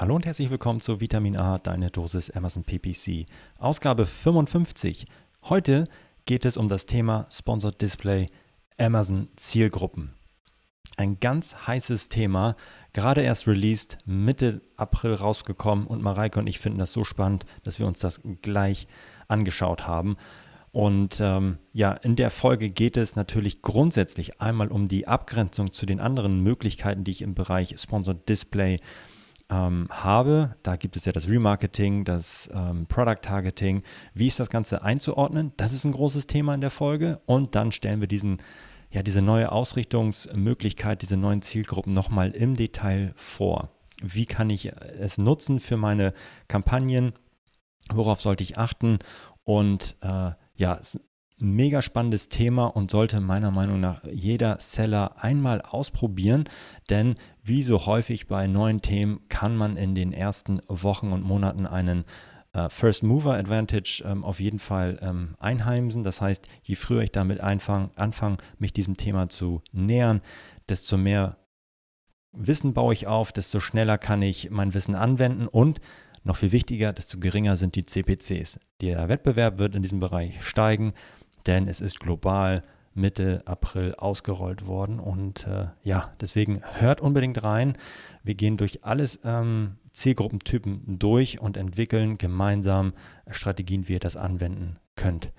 Hallo und herzlich willkommen zu Vitamin A, deine Dosis Amazon PPC, Ausgabe 55. Heute geht es um das Thema Sponsored Display Amazon Zielgruppen. Ein ganz heißes Thema, gerade erst released, Mitte April rausgekommen und Mareike und ich finden das so spannend, dass wir uns das gleich angeschaut haben. Und ähm, ja, in der Folge geht es natürlich grundsätzlich einmal um die Abgrenzung zu den anderen Möglichkeiten, die ich im Bereich Sponsored Display ähm, habe. Da gibt es ja das Remarketing, das ähm, Product Targeting. Wie ist das Ganze einzuordnen? Das ist ein großes Thema in der Folge. Und dann stellen wir diesen, ja, diese neue Ausrichtungsmöglichkeit, diese neuen Zielgruppen nochmal im Detail vor. Wie kann ich es nutzen für meine Kampagnen? Worauf sollte ich achten? Und äh, ja, ein mega spannendes Thema und sollte meiner Meinung nach jeder Seller einmal ausprobieren, denn wie so häufig bei neuen Themen kann man in den ersten Wochen und Monaten einen äh, First Mover Advantage ähm, auf jeden Fall ähm, einheimsen. Das heißt, je früher ich damit anfange, mich diesem Thema zu nähern, desto mehr Wissen baue ich auf, desto schneller kann ich mein Wissen anwenden und noch viel wichtiger, desto geringer sind die CPCs. Der Wettbewerb wird in diesem Bereich steigen, denn es ist global Mitte April ausgerollt worden. Und äh, ja, deswegen hört unbedingt rein. Wir gehen durch alles ähm, Zielgruppentypen durch und entwickeln gemeinsam Strategien, wie ihr das anwenden könnt.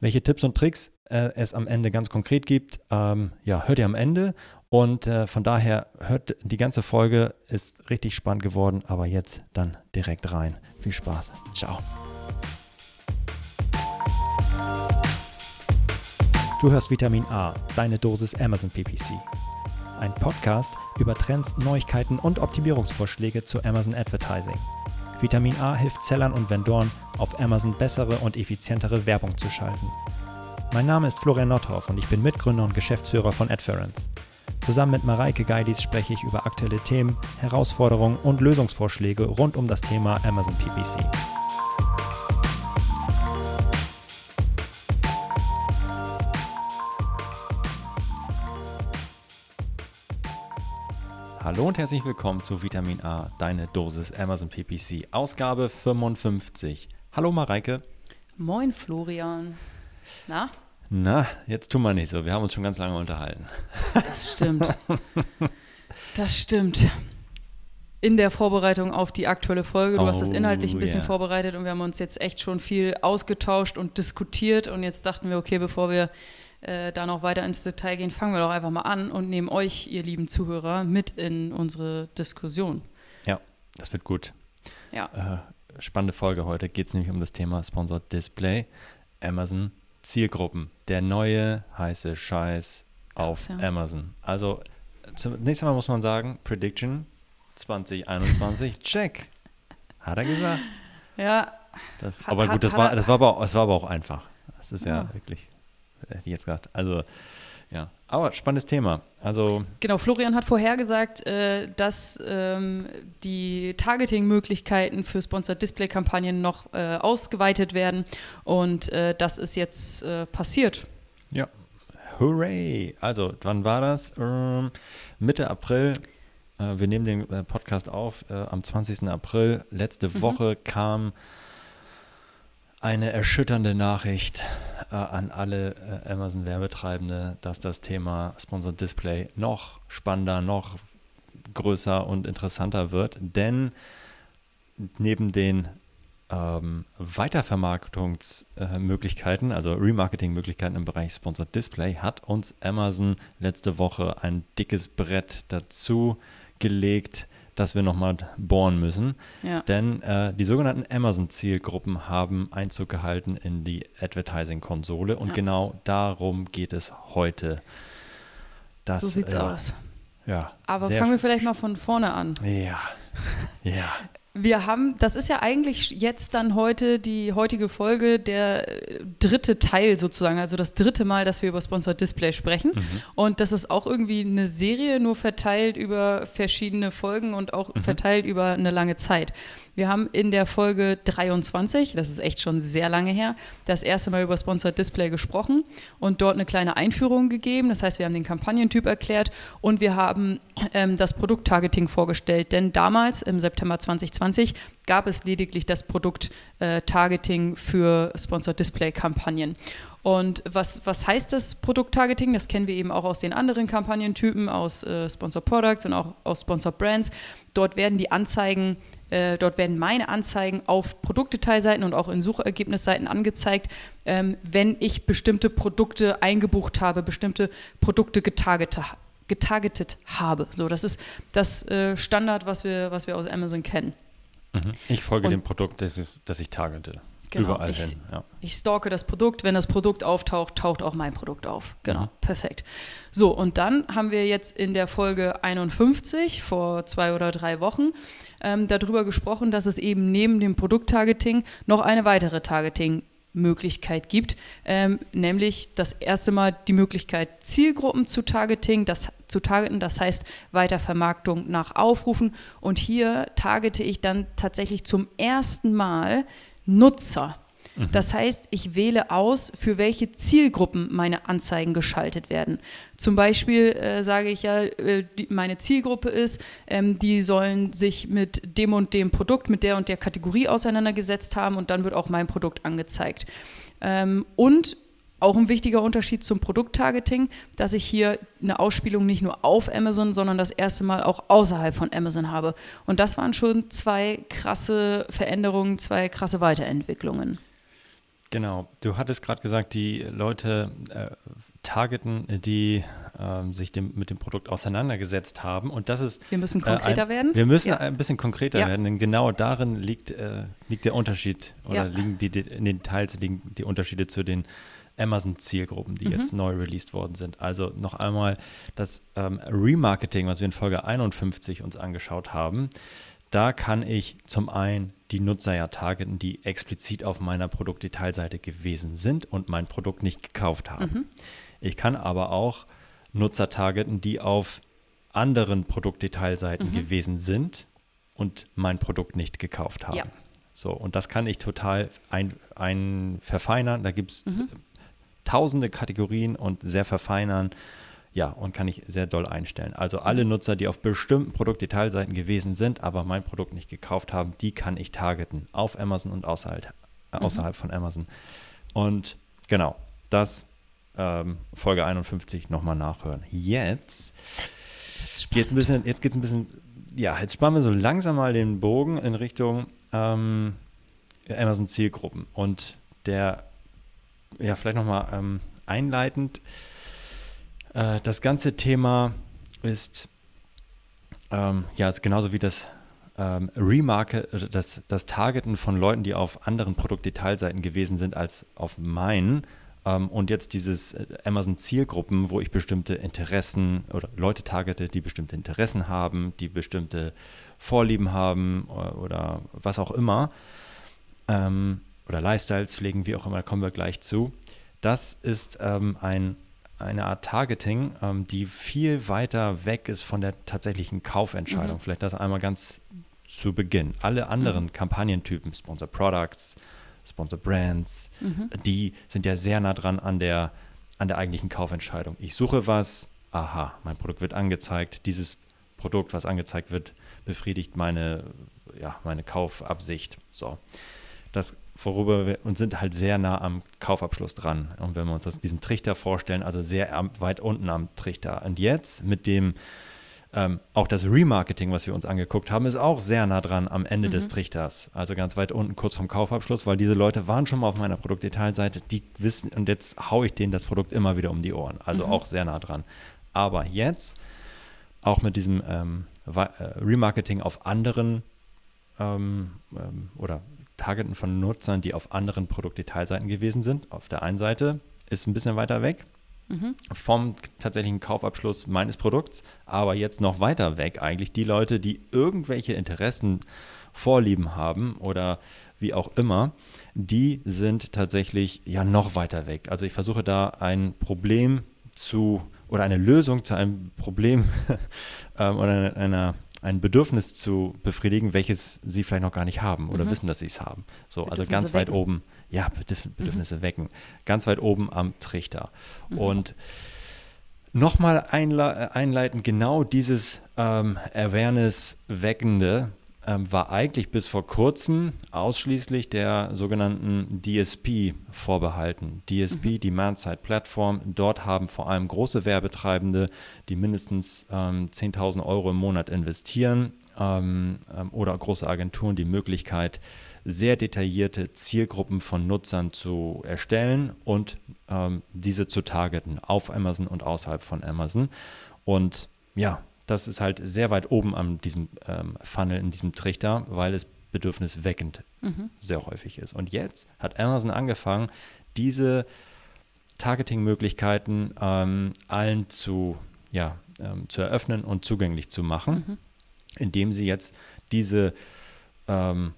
Welche Tipps und Tricks äh, es am Ende ganz konkret gibt, ähm, ja, hört ihr am Ende. Und äh, von daher hört die ganze Folge, ist richtig spannend geworden, aber jetzt dann direkt rein. Viel Spaß. Ciao. Du hörst Vitamin A, deine Dosis Amazon PPC. Ein Podcast über Trends, Neuigkeiten und Optimierungsvorschläge zu Amazon Advertising. Vitamin A hilft Sellern und Vendoren, auf Amazon bessere und effizientere Werbung zu schalten. Mein Name ist Florian Nothoff und ich bin Mitgründer und Geschäftsführer von Adference. Zusammen mit Mareike Geidis spreche ich über aktuelle Themen, Herausforderungen und Lösungsvorschläge rund um das Thema Amazon PPC. Hallo und herzlich willkommen zu Vitamin A, deine Dosis Amazon PPC, Ausgabe 55. Hallo Mareike. Moin Florian. Na? Na, jetzt tun wir nicht so. Wir haben uns schon ganz lange unterhalten. Das stimmt. Das stimmt. In der Vorbereitung auf die aktuelle Folge. Du oh, hast das inhaltlich ein bisschen yeah. vorbereitet und wir haben uns jetzt echt schon viel ausgetauscht und diskutiert. Und jetzt dachten wir, okay, bevor wir äh, da noch weiter ins Detail gehen, fangen wir doch einfach mal an und nehmen euch, ihr lieben Zuhörer, mit in unsere Diskussion. Ja, das wird gut. Ja. Äh, spannende Folge heute. Geht es nämlich um das Thema Sponsored Display, Amazon Zielgruppen. Der neue heiße Scheiß auf ja. Amazon. Also zunächst einmal muss man sagen, Prediction 2021, check. Hat er gesagt. Ja. Das, hat, aber gut, das, war, das, war aber, das war aber auch einfach. Das ist ja, ja wirklich hätte ich jetzt gesagt. Also, ja. Aber spannendes Thema. Also genau, Florian hat vorhergesagt, äh, dass ähm, die Targeting-Möglichkeiten für Sponsored Display-Kampagnen noch äh, ausgeweitet werden. Und äh, das ist jetzt äh, passiert. Ja. Hooray! Also, wann war das? Ähm, Mitte April. Äh, wir nehmen den äh, Podcast auf am 20. April. Letzte mhm. Woche kam eine erschütternde Nachricht äh, an alle äh, Amazon-Werbetreibende, dass das Thema Sponsored Display noch spannender, noch größer und interessanter wird. Denn neben den ähm, Weitervermarktungsmöglichkeiten, äh, also Remarketing-Möglichkeiten im Bereich Sponsored Display, hat uns Amazon letzte Woche ein dickes Brett dazu gelegt, dass wir nochmal bohren müssen. Ja. Denn äh, die sogenannten Amazon-Zielgruppen haben Einzug gehalten in die Advertising-Konsole und ja. genau darum geht es heute. Das, so sieht's äh, aus. Ja. Aber fangen wir vielleicht mal von vorne an. Ja. Ja. Wir haben, das ist ja eigentlich jetzt dann heute die heutige Folge, der äh, dritte Teil sozusagen, also das dritte Mal, dass wir über Sponsored Display sprechen. Mhm. Und das ist auch irgendwie eine Serie, nur verteilt über verschiedene Folgen und auch mhm. verteilt über eine lange Zeit. Wir haben in der Folge 23, das ist echt schon sehr lange her, das erste Mal über Sponsored Display gesprochen und dort eine kleine Einführung gegeben. Das heißt, wir haben den Kampagnentyp erklärt und wir haben ähm, das Produkttargeting vorgestellt. Denn damals, im September 2020, gab es lediglich das Produkt-Targeting äh, für Sponsored Display-Kampagnen. Und was, was heißt das Produkt-Targeting? Das kennen wir eben auch aus den anderen Kampagnentypen, aus äh, Sponsor Products und auch aus Sponsor Brands. Dort werden die Anzeigen äh, dort werden meine Anzeigen auf Produktdetailseiten und auch in Suchergebnisseiten angezeigt, ähm, wenn ich bestimmte Produkte eingebucht habe, bestimmte Produkte getargetet, getargetet habe. So, das ist das äh, Standard, was wir, was wir aus Amazon kennen. Mhm. Ich folge und, dem Produkt, das, ist, das ich targete. Genau, Überall ich, hin. Ja. Ich stalke das Produkt. Wenn das Produkt auftaucht, taucht auch mein Produkt auf. Genau, mhm. perfekt. So, und dann haben wir jetzt in der Folge 51 vor zwei oder drei Wochen ähm, darüber gesprochen, dass es eben neben dem Produkttargeting noch eine weitere Targeting Möglichkeit gibt, ähm, nämlich das erste Mal die Möglichkeit, Zielgruppen zu targeting, das zu targeten, das heißt Weitervermarktung nach Aufrufen. Und hier targete ich dann tatsächlich zum ersten Mal Nutzer. Mhm. Das heißt, ich wähle aus, für welche Zielgruppen meine Anzeigen geschaltet werden. Zum Beispiel äh, sage ich ja, äh, die, meine Zielgruppe ist, ähm, die sollen sich mit dem und dem Produkt, mit der und der Kategorie auseinandergesetzt haben und dann wird auch mein Produkt angezeigt. Ähm, und auch ein wichtiger Unterschied zum Produkttargeting, dass ich hier eine Ausspielung nicht nur auf Amazon, sondern das erste Mal auch außerhalb von Amazon habe. Und das waren schon zwei krasse Veränderungen, zwei krasse Weiterentwicklungen. Genau, du hattest gerade gesagt, die Leute äh, targeten, die äh, sich dem, mit dem Produkt auseinandergesetzt haben. Und das ist. Wir müssen konkreter äh, ein, werden. Wir müssen ja. ein bisschen konkreter ja. werden, denn genau darin liegt, äh, liegt der Unterschied oder ja. liegen die, in den Details liegen die Unterschiede zu den Amazon-Zielgruppen, die mhm. jetzt neu released worden sind. Also noch einmal das ähm, Remarketing, was wir in Folge 51 uns angeschaut haben. Da kann ich zum einen die Nutzer ja targeten, die explizit auf meiner Produktdetailseite gewesen sind und mein Produkt nicht gekauft haben. Mhm. Ich kann aber auch Nutzer targeten, die auf anderen Produktdetailseiten mhm. gewesen sind und mein Produkt nicht gekauft haben. Ja. So, und das kann ich total ein, ein verfeinern. Da gibt es mhm. tausende Kategorien und sehr verfeinern. Ja, und kann ich sehr doll einstellen. Also alle mhm. Nutzer, die auf bestimmten Produktdetailseiten gewesen sind, aber mein Produkt nicht gekauft haben, die kann ich targeten auf Amazon und außerhalb, äh, außerhalb mhm. von Amazon. Und genau, das ähm, Folge 51 nochmal nachhören. Jetzt geht es ein bisschen, jetzt geht es ein bisschen, ja, jetzt spannen wir so langsam mal den Bogen in Richtung ähm, Amazon Zielgruppen. Und der, ja, vielleicht nochmal ähm, einleitend, äh, das ganze Thema ist ähm, ja ist genauso wie das ähm, Remarket, also das, das Targeten von Leuten, die auf anderen Produktdetailseiten gewesen sind als auf meinen. Ähm, und jetzt dieses äh, Amazon Zielgruppen, wo ich bestimmte Interessen oder Leute targete, die bestimmte Interessen haben, die bestimmte Vorlieben haben oder, oder was auch immer. Ähm, oder Lifestyles pflegen, wie auch immer, da kommen wir gleich zu. Das ist ähm, ein eine Art Targeting, ähm, die viel weiter weg ist von der tatsächlichen Kaufentscheidung. Mhm. Vielleicht das einmal ganz zu Beginn. Alle anderen mhm. Kampagnentypen, Sponsor Products, Sponsor Brands, mhm. die sind ja sehr nah dran an der, an der eigentlichen Kaufentscheidung. Ich suche was, aha, mein Produkt wird angezeigt, dieses Produkt, was angezeigt wird, befriedigt meine, ja, meine Kaufabsicht. So. Das worüber wir und sind halt sehr nah am Kaufabschluss dran. Und wenn wir uns das, diesen Trichter vorstellen, also sehr weit unten am Trichter. Und jetzt mit dem ähm, auch das Remarketing, was wir uns angeguckt haben, ist auch sehr nah dran am Ende mhm. des Trichters. Also ganz weit unten, kurz vom Kaufabschluss, weil diese Leute waren schon mal auf meiner Produktdetailseite, die wissen, und jetzt haue ich denen das Produkt immer wieder um die Ohren. Also mhm. auch sehr nah dran. Aber jetzt, auch mit diesem ähm, äh, Remarketing auf anderen ähm, ähm, oder Targeten von Nutzern, die auf anderen Produktdetailseiten gewesen sind. Auf der einen Seite ist ein bisschen weiter weg. mhm. vom tatsächlichen Kaufabschluss meines Produkts, aber jetzt noch weiter weg eigentlich die Leute, die irgendwelche Interessen, Vorlieben haben oder wie auch immer, die sind tatsächlich ja noch weiter weg. Also ich versuche da ein Problem zu oder eine Lösung zu einem Problem ähm, oder einer, einer ein Bedürfnis zu befriedigen, welches sie vielleicht noch gar nicht haben oder mhm. wissen, dass sie es haben. So, also ganz weit wecken. oben, ja, Bedürf Bedürfnisse mhm. wecken, ganz weit oben am Trichter. Mhm. Und nochmal einle einleitend, genau dieses ähm, Awareness-Weckende ähm, war eigentlich bis vor kurzem ausschließlich der sogenannten DSP vorbehalten. DSP, mhm. Demand-Side Platform, dort haben vor allem große Werbetreibende, die mindestens ähm, 10.000 Euro im Monat investieren ähm, ähm, oder große Agenturen die Möglichkeit, sehr detaillierte Zielgruppen von Nutzern zu erstellen und ähm, diese zu targeten auf Amazon und außerhalb von Amazon. Und ja, das ist halt sehr weit oben an diesem ähm, Funnel, in diesem Trichter, weil es bedürfnisweckend mhm. sehr häufig ist. Und jetzt hat Amazon angefangen, diese Targeting-Möglichkeiten ähm, allen zu, ja, ähm, zu eröffnen und zugänglich zu machen, mhm. indem sie jetzt diese ähm,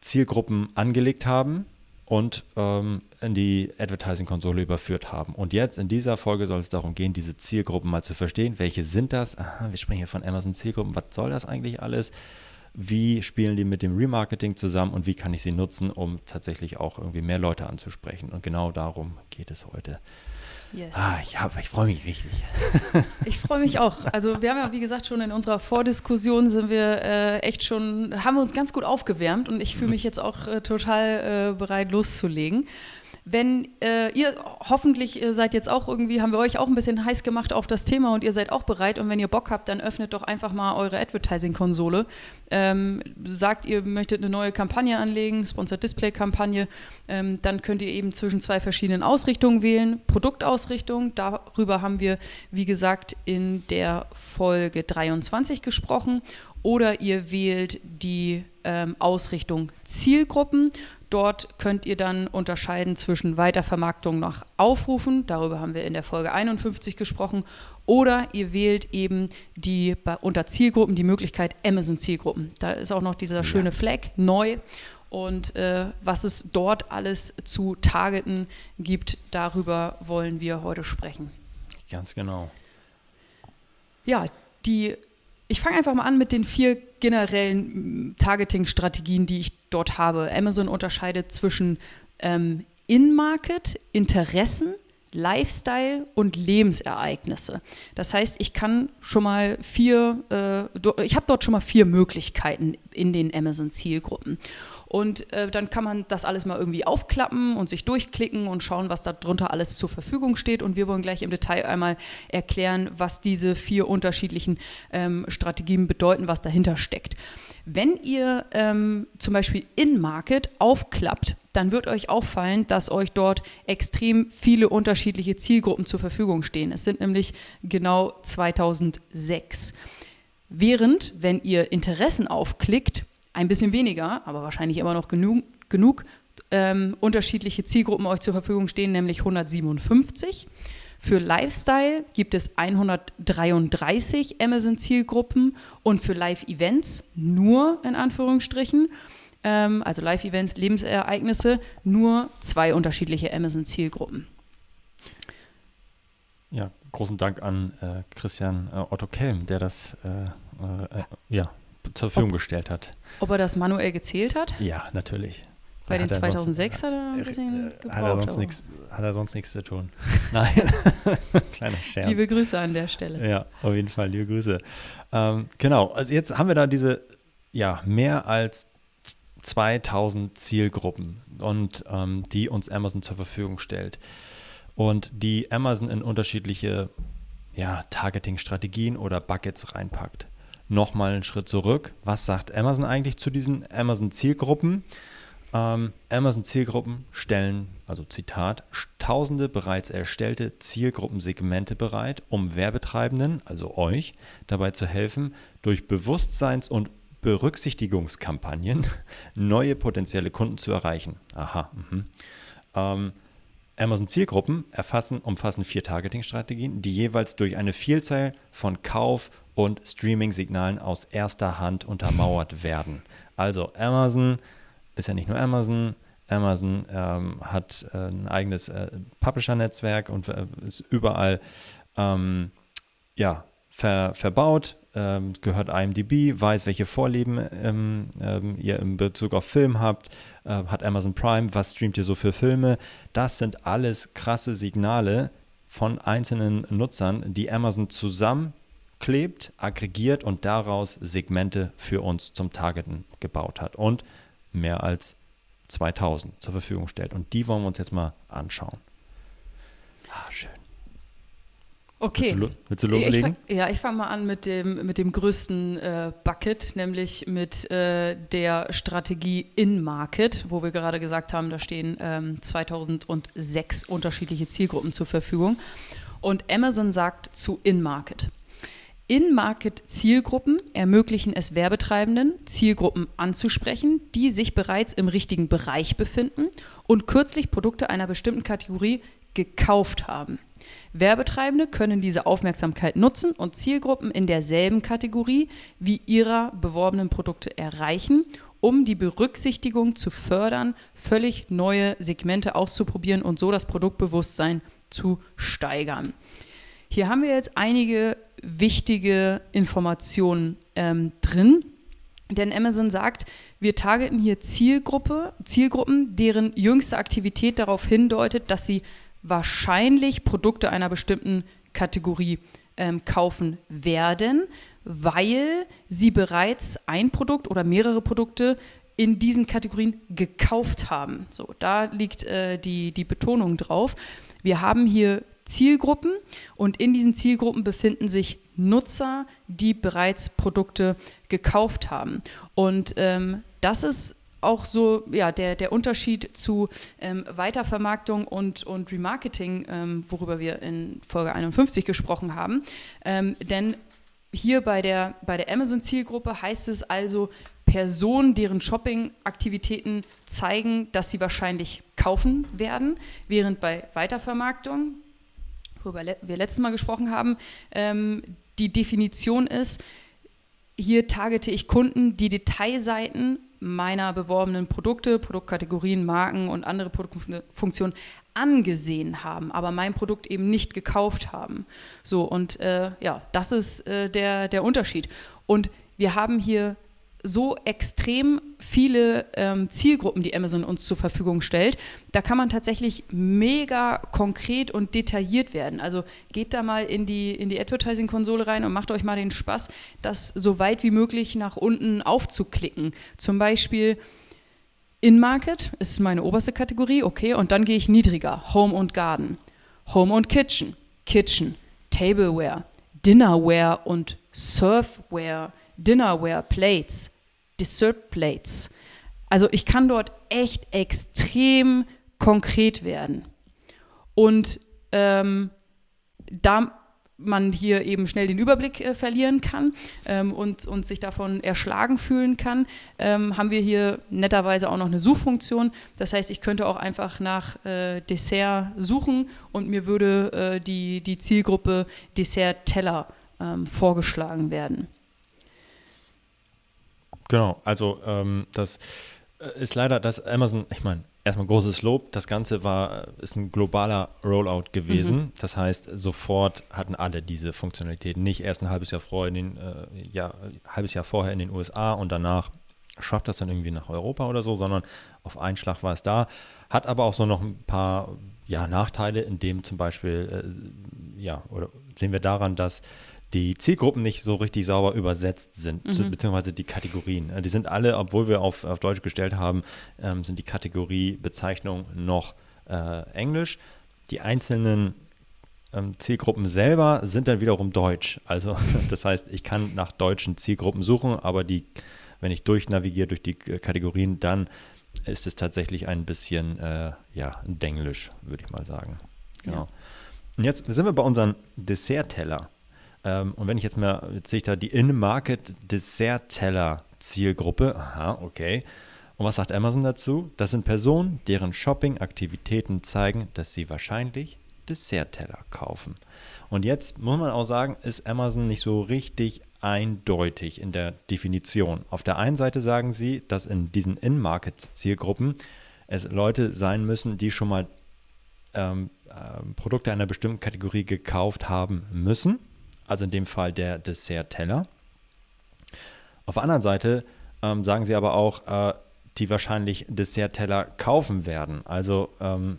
Zielgruppen angelegt haben und ähm, in die Advertising-Konsole überführt haben. Und jetzt in dieser Folge soll es darum gehen, diese Zielgruppen mal zu verstehen. Welche sind das? Aha, wir sprechen hier von Amazon Zielgruppen. Was soll das eigentlich alles? Wie spielen die mit dem Remarketing zusammen und wie kann ich sie nutzen, um tatsächlich auch irgendwie mehr Leute anzusprechen? Und genau darum geht es heute. Yes. Ah, ich, ich freue mich richtig. Ich freue mich auch. Also wir haben ja, wie gesagt, schon in unserer Vordiskussion sind wir äh, echt schon, haben wir uns ganz gut aufgewärmt und ich fühle mhm. mich jetzt auch äh, total äh, bereit loszulegen. Wenn äh, ihr hoffentlich äh, seid jetzt auch irgendwie, haben wir euch auch ein bisschen heiß gemacht auf das Thema und ihr seid auch bereit und wenn ihr Bock habt, dann öffnet doch einfach mal eure Advertising-Konsole. Ähm, sagt, ihr möchtet eine neue Kampagne anlegen, Sponsored Display-Kampagne, ähm, dann könnt ihr eben zwischen zwei verschiedenen Ausrichtungen wählen. Produktausrichtung, darüber haben wir, wie gesagt, in der Folge 23 gesprochen. Oder ihr wählt die ähm, Ausrichtung Zielgruppen. Dort könnt ihr dann unterscheiden zwischen Weitervermarktung nach Aufrufen, darüber haben wir in der Folge 51 gesprochen, oder ihr wählt eben die unter Zielgruppen die Möglichkeit Amazon Zielgruppen. Da ist auch noch dieser schöne Flag neu und äh, was es dort alles zu targeten gibt, darüber wollen wir heute sprechen. Ganz genau. Ja, die ich fange einfach mal an mit den vier generellen Targeting-Strategien, die ich dort habe. Amazon unterscheidet zwischen ähm, In-Market, Interessen, Lifestyle und Lebensereignisse. Das heißt, ich kann schon mal vier, äh, ich habe dort schon mal vier Möglichkeiten in den Amazon-Zielgruppen. Und äh, dann kann man das alles mal irgendwie aufklappen und sich durchklicken und schauen, was darunter alles zur Verfügung steht. Und wir wollen gleich im Detail einmal erklären, was diese vier unterschiedlichen ähm, Strategien bedeuten, was dahinter steckt. Wenn ihr ähm, zum Beispiel In-Market aufklappt, dann wird euch auffallen, dass euch dort extrem viele unterschiedliche Zielgruppen zur Verfügung stehen. Es sind nämlich genau 2006. Während, wenn ihr Interessen aufklickt, ein bisschen weniger, aber wahrscheinlich immer noch genug, genug ähm, unterschiedliche Zielgruppen euch zur Verfügung stehen, nämlich 157. Für Lifestyle gibt es 133 Amazon-Zielgruppen und für Live-Events nur in Anführungsstrichen, ähm, also Live-Events, Lebensereignisse, nur zwei unterschiedliche Amazon-Zielgruppen. Ja, großen Dank an äh, Christian äh, Otto Kelm, der das äh, äh ja, zur Verfügung ob, gestellt hat. Ob er das manuell gezählt hat? Ja, natürlich. Bei den 2006 hat er ein bisschen gebraucht. Hat er sonst, nix, hat er sonst nichts zu tun. Nein, kleiner Scherz. Liebe Grüße an der Stelle. Ja, auf jeden Fall, liebe Grüße. Ähm, genau, also jetzt haben wir da diese, ja, mehr als 2000 Zielgruppen und ähm, die uns Amazon zur Verfügung stellt und die Amazon in unterschiedliche ja, Targeting-Strategien oder Buckets reinpackt nochmal einen Schritt zurück. Was sagt Amazon eigentlich zu diesen Amazon-Zielgruppen? Ähm, Amazon-Zielgruppen stellen, also Zitat, tausende bereits erstellte Zielgruppensegmente bereit, um Werbetreibenden, also euch, dabei zu helfen, durch Bewusstseins- und Berücksichtigungskampagnen neue potenzielle Kunden zu erreichen. Aha. Mhm. Ähm, Amazon Zielgruppen erfassen, umfassen vier Targeting-Strategien, die jeweils durch eine Vielzahl von Kauf- und Streaming-Signalen aus erster Hand untermauert werden. Also Amazon ist ja nicht nur Amazon, Amazon ähm, hat äh, ein eigenes äh, Publisher-Netzwerk und äh, ist überall ähm, ja, ver, verbaut, ähm, gehört IMDb, weiß, welche Vorlieben ähm, ähm, ihr in Bezug auf Film habt, äh, hat Amazon Prime, was streamt ihr so für Filme. Das sind alles krasse Signale von einzelnen Nutzern, die Amazon zusammenklebt, aggregiert und daraus Segmente für uns zum Targeten gebaut hat und mehr als 2000 zur Verfügung stellt. Und die wollen wir uns jetzt mal anschauen. Ah, schön. Okay. Willst du, willst du loslegen? Ich, ja, ich fange mal an mit dem, mit dem größten äh, Bucket, nämlich mit äh, der Strategie In-Market, wo wir gerade gesagt haben, da stehen ähm, 2006 unterschiedliche Zielgruppen zur Verfügung. Und Amazon sagt zu In-Market. In-Market-Zielgruppen ermöglichen es Werbetreibenden, Zielgruppen anzusprechen, die sich bereits im richtigen Bereich befinden und kürzlich Produkte einer bestimmten Kategorie gekauft haben. Werbetreibende können diese Aufmerksamkeit nutzen und Zielgruppen in derselben Kategorie wie ihrer beworbenen Produkte erreichen, um die Berücksichtigung zu fördern, völlig neue Segmente auszuprobieren und so das Produktbewusstsein zu steigern. Hier haben wir jetzt einige wichtige Informationen ähm, drin, denn Amazon sagt, wir targeten hier Zielgruppe, Zielgruppen, deren jüngste Aktivität darauf hindeutet, dass sie wahrscheinlich Produkte einer bestimmten Kategorie ähm, kaufen werden, weil sie bereits ein Produkt oder mehrere Produkte in diesen Kategorien gekauft haben. So, da liegt äh, die, die Betonung drauf. Wir haben hier Zielgruppen und in diesen Zielgruppen befinden sich Nutzer, die bereits Produkte gekauft haben. Und ähm, das ist auch so ja, der, der Unterschied zu ähm, Weitervermarktung und, und Remarketing, ähm, worüber wir in Folge 51 gesprochen haben. Ähm, denn hier bei der, bei der Amazon-Zielgruppe heißt es also, Personen, deren Shopping-Aktivitäten zeigen, dass sie wahrscheinlich kaufen werden, während bei Weitervermarktung, worüber wir letztes Mal gesprochen haben, ähm, die Definition ist, hier targete ich Kunden, die Detailseiten meiner beworbenen Produkte, Produktkategorien, Marken und andere Produktfunktionen angesehen haben, aber mein Produkt eben nicht gekauft haben. So, und äh, ja, das ist äh, der, der Unterschied. Und wir haben hier so extrem viele ähm, Zielgruppen, die Amazon uns zur Verfügung stellt. Da kann man tatsächlich mega konkret und detailliert werden. Also geht da mal in die, in die Advertising-Konsole rein und macht euch mal den Spaß, das so weit wie möglich nach unten aufzuklicken. Zum Beispiel In-Market ist meine oberste Kategorie, okay, und dann gehe ich niedriger. Home und Garden. Home und Kitchen. Kitchen. Tableware. Dinnerware und Surfware Dinnerware Plates, Dessert Plates. Also ich kann dort echt extrem konkret werden. Und ähm, da man hier eben schnell den Überblick äh, verlieren kann ähm, und, und sich davon erschlagen fühlen kann, ähm, haben wir hier netterweise auch noch eine Suchfunktion. Das heißt, ich könnte auch einfach nach äh, Dessert suchen und mir würde äh, die, die Zielgruppe Dessert-Teller ähm, vorgeschlagen werden. Genau, also ähm, das äh, ist leider, dass Amazon, ich meine, erstmal großes Lob, das Ganze war, äh, ist ein globaler Rollout gewesen. Mhm. Das heißt, sofort hatten alle diese Funktionalitäten. Nicht erst ein halbes Jahr vorher in den, äh, ja, halbes Jahr vorher in den USA und danach schwappt das dann irgendwie nach Europa oder so, sondern auf einen Schlag war es da. Hat aber auch so noch ein paar ja, Nachteile, in dem zum Beispiel, äh, ja, oder sehen wir daran, dass die Zielgruppen nicht so richtig sauber übersetzt sind, mhm. beziehungsweise die Kategorien. Äh, die sind alle, obwohl wir auf, auf Deutsch gestellt haben, ähm, sind die Kategoriebezeichnungen noch äh, Englisch. Die einzelnen ähm, Zielgruppen selber sind dann wiederum Deutsch. Also das heißt, ich kann nach deutschen Zielgruppen suchen, aber die, wenn ich durchnavigiere durch die Kategorien, dann ist es tatsächlich ein bisschen äh, ja, Denglisch, würde ich mal sagen. Genau. Ja. Und jetzt sind wir bei unserem Dessert-Teller. Ähm, und wenn ich jetzt mal, jetzt sehe ich da die In-Market Dessert-Teller Zielgruppe. Aha, okay. Und was sagt Amazon dazu? Das sind Personen, deren Shopping-Aktivitäten zeigen, dass sie wahrscheinlich Dessertteller kaufen. Und jetzt muss man auch sagen, ist Amazon nicht so richtig eindeutig in der Definition. Auf der einen Seite sagen sie, dass in diesen In-Market-Zielgruppen es Leute sein müssen, die schon mal ähm, äh, Produkte einer bestimmten Kategorie gekauft haben müssen. Also in dem Fall der Dessert-Teller. Auf der anderen Seite ähm, sagen sie aber auch, äh, die wahrscheinlich Dessert-Teller kaufen werden. Also ähm,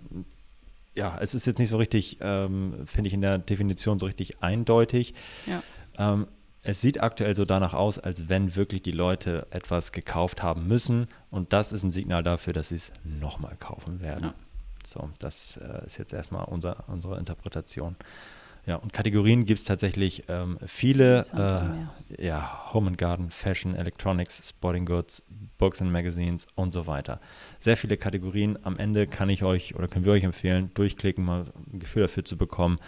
ja, es ist jetzt nicht so richtig, ähm, finde ich in der Definition so richtig eindeutig. Ja. Ähm, es sieht aktuell so danach aus, als wenn wirklich die Leute etwas gekauft haben müssen. Und das ist ein Signal dafür, dass sie es nochmal kaufen werden. Ja. So, das äh, ist jetzt erstmal unser, unsere Interpretation. Ja, und Kategorien gibt es tatsächlich ähm, viele. Äh, ja, Home and Garden, Fashion, Electronics, Sporting Goods, Books and Magazines und so weiter. Sehr viele Kategorien. Am Ende kann ich euch oder können wir euch empfehlen, durchklicken, mal ein Gefühl dafür zu bekommen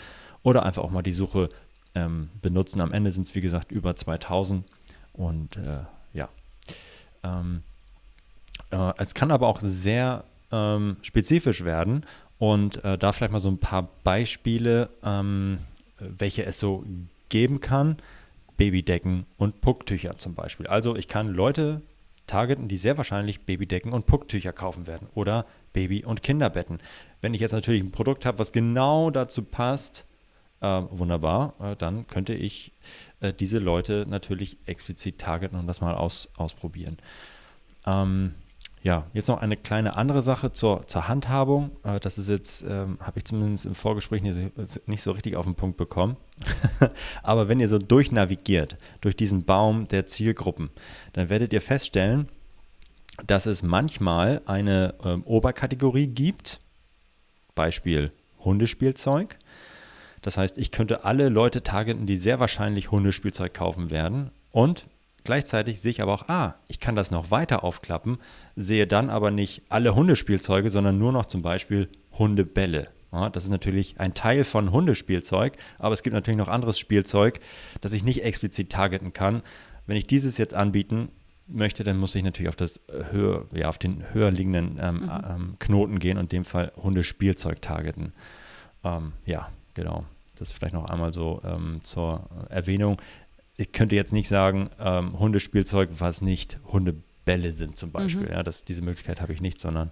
oder einfach auch mal die Suche ähm, benutzen. Am Ende sind es, wie gesagt, über 2000 und äh, ja. Ähm, äh, es kann aber auch sehr ähm, spezifisch werden und äh, da vielleicht mal so ein paar Beispiele, ähm, welche es so geben kann. Babydecken und Pucktücher zum Beispiel. Also ich kann Leute targeten, die sehr wahrscheinlich Babydecken und Pucktücher kaufen werden oder Baby- und Kinderbetten. Wenn ich jetzt natürlich ein Produkt habe, was genau dazu passt, äh, wunderbar, äh, dann könnte ich äh, diese Leute natürlich explizit targeten und das mal aus, ausprobieren. Ähm, ja, jetzt noch eine kleine andere Sache zur, zur Handhabung. Äh, das ist jetzt, ähm, habe ich zumindest im Vorgespräch nicht, nicht so richtig auf den Punkt bekommen. Aber wenn ihr so durchnavigiert durch diesen Baum der Zielgruppen, dann werdet ihr feststellen, dass es manchmal eine ähm, Oberkategorie gibt, Beispiel Hundespielzeug. Das heißt, ich könnte alle Leute targeten, die sehr wahrscheinlich Hundespielzeug kaufen werden. Und Gleichzeitig sehe ich aber auch, ah, ich kann das noch weiter aufklappen, sehe dann aber nicht alle Hundespielzeuge, sondern nur noch zum Beispiel Hundebälle. Ja, das ist natürlich ein Teil von Hundespielzeug, aber es gibt natürlich noch anderes Spielzeug, das ich nicht explizit targeten kann. Wenn ich dieses jetzt anbieten möchte, dann muss ich natürlich auf, das höher, ja, auf den höher liegenden ähm, mhm. ähm, Knoten gehen und in dem Fall Hundespielzeug targeten. Ähm, ja, genau. Das vielleicht noch einmal so ähm, zur Erwähnung ich könnte jetzt nicht sagen, ähm, Hundespielzeug, was nicht Hundebälle sind zum Beispiel. Mhm. Ja, das, diese Möglichkeit habe ich nicht, sondern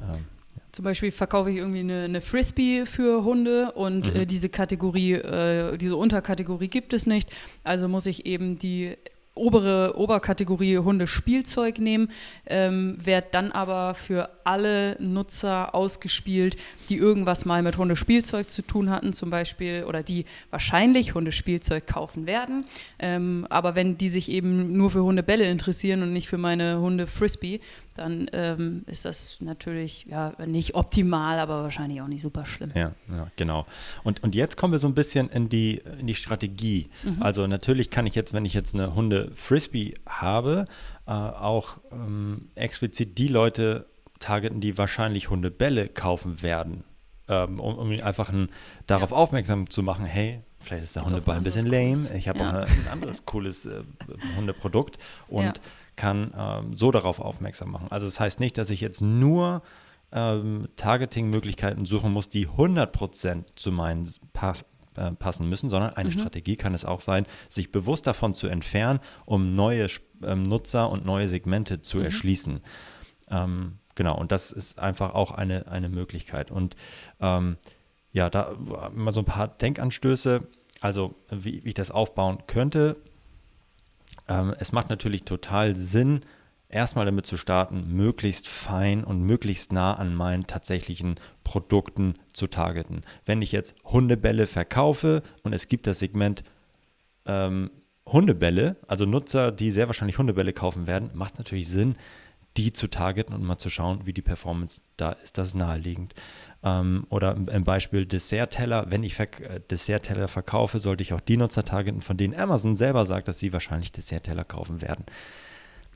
ähm, zum Beispiel verkaufe ich irgendwie eine, eine Frisbee für Hunde und mhm. äh, diese Kategorie, äh, diese Unterkategorie gibt es nicht. Also muss ich eben die obere Oberkategorie Hundespielzeug nehmen, ähm, wird dann aber für alle Nutzer ausgespielt, die irgendwas mal mit Hundespielzeug zu tun hatten, zum Beispiel, oder die wahrscheinlich Hundespielzeug kaufen werden. Ähm, aber wenn die sich eben nur für Hundebälle interessieren und nicht für meine Hunde Frisbee, dann ähm, ist das natürlich ja, nicht optimal, aber wahrscheinlich auch nicht super schlimm. Ja, ja genau. Und, und jetzt kommen wir so ein bisschen in die, in die Strategie. Mhm. Also natürlich kann ich jetzt, wenn ich jetzt eine Hunde-Frisbee habe, äh, auch ähm, explizit die Leute targeten, die wahrscheinlich Hundebälle kaufen werden, ähm, um, um einfach ein, darauf ja. aufmerksam zu machen, hey, vielleicht ist der Hundeball ein bisschen lame, ich habe ja. ein anderes cooles äh, Hundeprodukt und ja kann ähm, so darauf aufmerksam machen. Also das heißt nicht, dass ich jetzt nur ähm, Targeting-Möglichkeiten suchen muss, die 100% zu meinen Pass äh, passen müssen, sondern eine mhm. Strategie kann es auch sein, sich bewusst davon zu entfernen, um neue ähm, Nutzer und neue Segmente zu mhm. erschließen. Ähm, genau, und das ist einfach auch eine, eine Möglichkeit. Und ähm, ja, da mal so ein paar Denkanstöße, also wie, wie ich das aufbauen könnte. Ähm, es macht natürlich total Sinn, erstmal damit zu starten, möglichst fein und möglichst nah an meinen tatsächlichen Produkten zu targeten. Wenn ich jetzt Hundebälle verkaufe und es gibt das Segment ähm, Hundebälle, also Nutzer, die sehr wahrscheinlich Hundebälle kaufen werden, macht es natürlich Sinn, die zu targeten und mal zu schauen, wie die Performance da ist. Das ist naheliegend. Ähm, oder im Beispiel Dessertteller, wenn ich Ver äh, Dessertteller verkaufe, sollte ich auch die Nutzer targeten, von denen Amazon selber sagt, dass sie wahrscheinlich Dessertteller kaufen werden.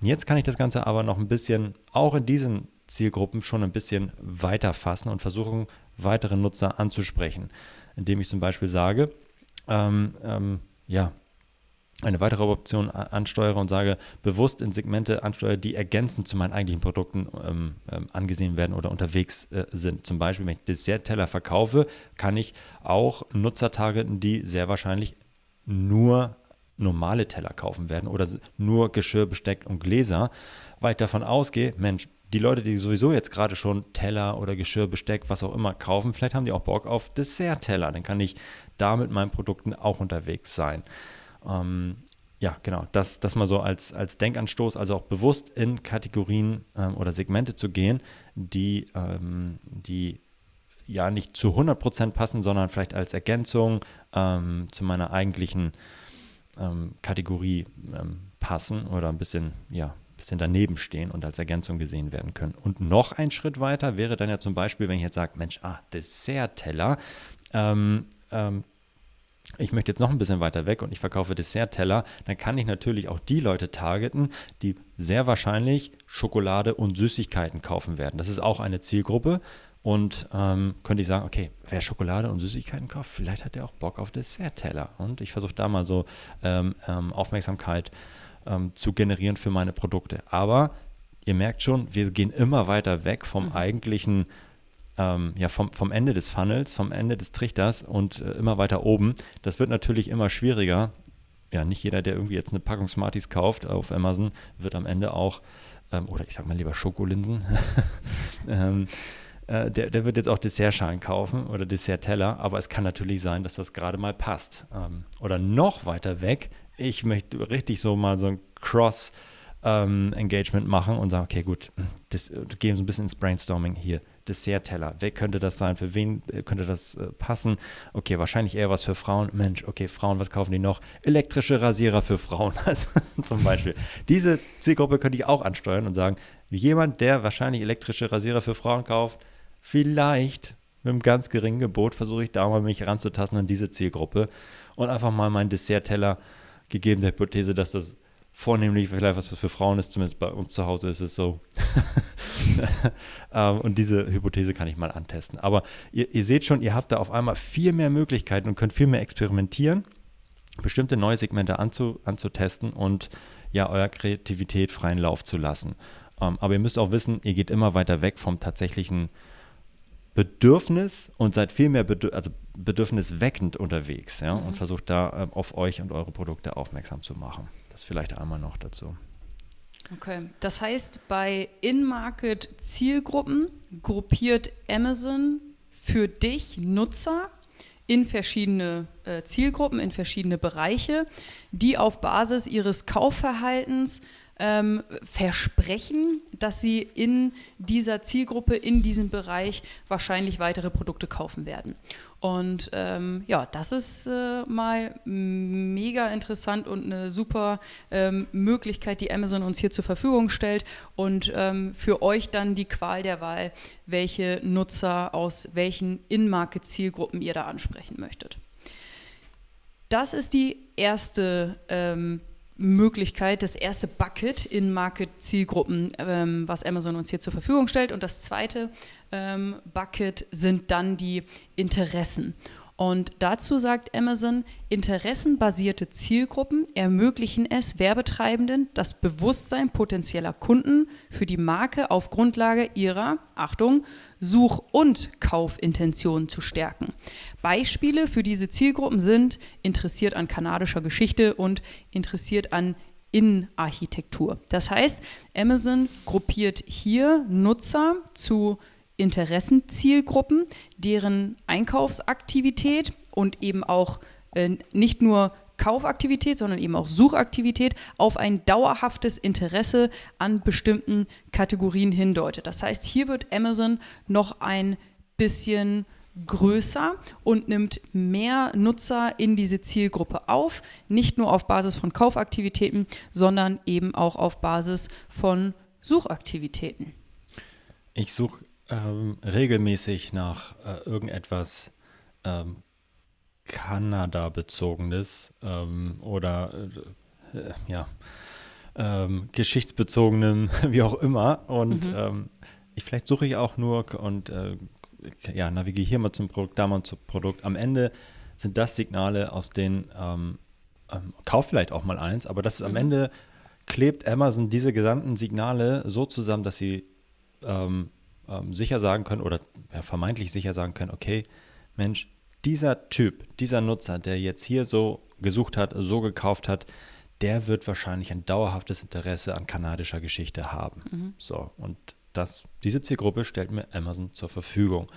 Jetzt kann ich das Ganze aber noch ein bisschen, auch in diesen Zielgruppen schon ein bisschen weiter fassen und versuchen, weitere Nutzer anzusprechen, indem ich zum Beispiel sage, ähm, ähm, ja, eine weitere Option ansteuere und sage, bewusst in Segmente ansteuere, die ergänzend zu meinen eigentlichen Produkten ähm, ähm, angesehen werden oder unterwegs äh, sind. Zum Beispiel, wenn ich Dessert-Teller verkaufe, kann ich auch Nutzer targeten, die sehr wahrscheinlich nur normale Teller kaufen werden oder nur Geschirr, Besteck und Gläser, weil ich davon ausgehe, Mensch, die Leute, die sowieso jetzt gerade schon Teller oder Geschirr, Besteck, was auch immer kaufen, vielleicht haben die auch Bock auf Dessert-Teller. Dann kann ich da mit meinen Produkten auch unterwegs sein. Ähm, ja, genau, das, das mal so als, als Denkanstoß, also auch bewusst in Kategorien ähm, oder Segmente zu gehen, die, ähm, die ja nicht zu 100% passen, sondern vielleicht als Ergänzung ähm, zu meiner eigentlichen ähm, Kategorie ähm, passen oder ein bisschen, ja, bisschen daneben stehen und als Ergänzung gesehen werden können. Und noch ein Schritt weiter wäre dann ja zum Beispiel, wenn ich jetzt sage, Mensch, ah, Dessert-Teller, ähm, ähm, ich möchte jetzt noch ein bisschen weiter weg und ich verkaufe Dessertteller, dann kann ich natürlich auch die Leute targeten, die sehr wahrscheinlich Schokolade und Süßigkeiten kaufen werden. Das ist auch eine Zielgruppe. Und ähm, könnte ich sagen, okay, wer Schokolade und Süßigkeiten kauft, vielleicht hat er auch Bock auf Dessertteller. Und ich versuche da mal so ähm, ähm, Aufmerksamkeit ähm, zu generieren für meine Produkte. Aber ihr merkt schon, wir gehen immer weiter weg vom mhm. eigentlichen ähm, ja, vom, vom Ende des Funnels, vom Ende des Trichters und äh, immer weiter oben. Das wird natürlich immer schwieriger. Ja, nicht jeder, der irgendwie jetzt eine Packung Smarties kauft auf Amazon, wird am Ende auch, ähm, oder ich sag mal lieber Schokolinsen, ähm, äh, der, der wird jetzt auch Dessertschalen kaufen oder Dessertteller, aber es kann natürlich sein, dass das gerade mal passt. Ähm, oder noch weiter weg, ich möchte richtig so mal so ein Cross- ähm, Engagement machen und sagen, okay, gut, das, gehen so ein bisschen ins Brainstorming hier. Dessertteller, wer könnte das sein? Für wen äh, könnte das äh, passen? Okay, wahrscheinlich eher was für Frauen. Mensch, okay, Frauen, was kaufen die noch? Elektrische Rasierer für Frauen, also, zum Beispiel. Diese Zielgruppe könnte ich auch ansteuern und sagen, jemand, der wahrscheinlich elektrische Rasierer für Frauen kauft, vielleicht mit einem ganz geringen Gebot versuche ich da mal mich ranzutasten an diese Zielgruppe und einfach mal meinen Dessertteller, gegeben der Hypothese, dass das vornehmlich vielleicht was für Frauen ist, zumindest bei uns zu Hause ist es so. ähm, und diese Hypothese kann ich mal antesten. Aber ihr, ihr, seht schon, ihr habt da auf einmal viel mehr Möglichkeiten und könnt viel mehr experimentieren, bestimmte neue Segmente anzu, anzutesten und ja, eurer Kreativität freien Lauf zu lassen. Ähm, aber ihr müsst auch wissen, ihr geht immer weiter weg vom tatsächlichen Bedürfnis und seid viel mehr bedür also bedürfnisweckend unterwegs ja, mhm. und versucht da äh, auf euch und eure Produkte aufmerksam zu machen. Das vielleicht einmal noch dazu. Okay, das heißt, bei In-Market-Zielgruppen gruppiert Amazon für dich Nutzer in verschiedene äh, Zielgruppen, in verschiedene Bereiche, die auf Basis ihres Kaufverhaltens ähm, versprechen, dass sie in dieser Zielgruppe, in diesem Bereich wahrscheinlich weitere Produkte kaufen werden. Und ähm, ja, das ist äh, mal mega interessant und eine super ähm, Möglichkeit, die Amazon uns hier zur Verfügung stellt und ähm, für euch dann die Qual der Wahl, welche Nutzer aus welchen In-Market-Zielgruppen ihr da ansprechen möchtet. Das ist die erste ähm, Möglichkeit, das erste Bucket in Market-Zielgruppen, ähm, was Amazon uns hier zur Verfügung stellt. Und das zweite ähm, Bucket sind dann die Interessen. Und dazu sagt Amazon, interessenbasierte Zielgruppen ermöglichen es Werbetreibenden, das Bewusstsein potenzieller Kunden für die Marke auf Grundlage ihrer, Achtung, Such- und Kaufintentionen zu stärken. Beispiele für diese Zielgruppen sind interessiert an kanadischer Geschichte und interessiert an Innenarchitektur. Das heißt, Amazon gruppiert hier Nutzer zu Interessenzielgruppen, deren Einkaufsaktivität und eben auch äh, nicht nur Kaufaktivität, sondern eben auch Suchaktivität auf ein dauerhaftes Interesse an bestimmten Kategorien hindeutet. Das heißt, hier wird Amazon noch ein bisschen größer und nimmt mehr Nutzer in diese Zielgruppe auf, nicht nur auf Basis von Kaufaktivitäten, sondern eben auch auf Basis von Suchaktivitäten. Ich suche ähm, regelmäßig nach äh, irgendetwas ähm, Kanada-bezogenes ähm, oder äh, äh, ja, ähm, geschichtsbezogenem, wie auch immer. Und mhm. Ähm, ich, vielleicht suche ich auch nur und äh, ja, navigiere hier mal zum Produkt, da mal zum Produkt. Am Ende sind das Signale, aus denen ähm, kauf vielleicht auch mal eins, aber das ist am mhm. Ende klebt Amazon diese gesamten Signale so zusammen, dass sie ähm, ähm, sicher sagen können oder ja, vermeintlich sicher sagen können, okay, Mensch, dieser Typ, dieser Nutzer, der jetzt hier so gesucht hat, so gekauft hat, der wird wahrscheinlich ein dauerhaftes Interesse an kanadischer Geschichte haben. Mhm. So, und das, diese Zielgruppe stellt mir Amazon zur Verfügung.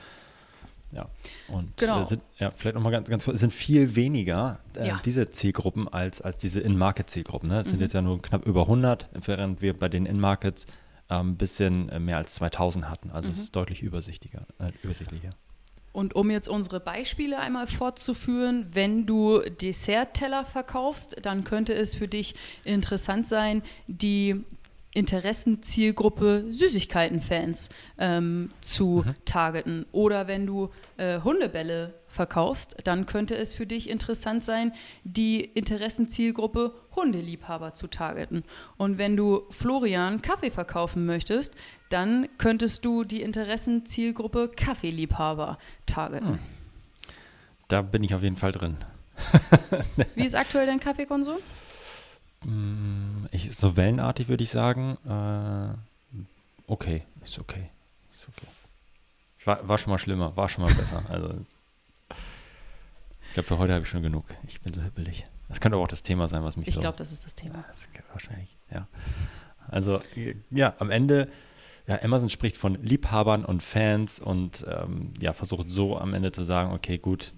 Ja, und genau. sind, ja, vielleicht nochmal ganz, ganz kurz, es sind viel weniger äh, ja. diese Zielgruppen als, als diese In-Market-Zielgruppen. Ne? Es mhm. sind jetzt ja nur knapp über 100, während wir bei den In-Markets ein ähm, bisschen äh, mehr als 2000 hatten. Also mhm. es ist deutlich übersichtlicher. Äh, übersichtlicher. Und um jetzt unsere Beispiele einmal fortzuführen, wenn du Dessertteller verkaufst, dann könnte es für dich interessant sein, die Interessenzielgruppe Süßigkeiten-Fans ähm, zu mhm. targeten. Oder wenn du äh, Hundebälle verkaufst, dann könnte es für dich interessant sein, die Interessenzielgruppe Hundeliebhaber zu targeten. Und wenn du Florian Kaffee verkaufen möchtest, dann könntest du die Interessenzielgruppe Kaffeeliebhaber targeten. Hm. Da bin ich auf jeden Fall drin. Wie ist aktuell dein Kaffeekonsum? Mm, ich, so wellenartig würde ich sagen, äh, okay, ist okay, ist okay. War, war, schon mal schlimmer, war schon mal besser. Also, glaube, für heute habe ich schon genug. Ich bin so hippelig. Das könnte aber auch das Thema sein, was mich ich so. Ich glaube, das ist das Thema. Das wahrscheinlich, ja. Also, ja, am Ende, ja, Amazon spricht von Liebhabern und Fans und ähm, ja, versucht so am Ende zu sagen, okay, gut,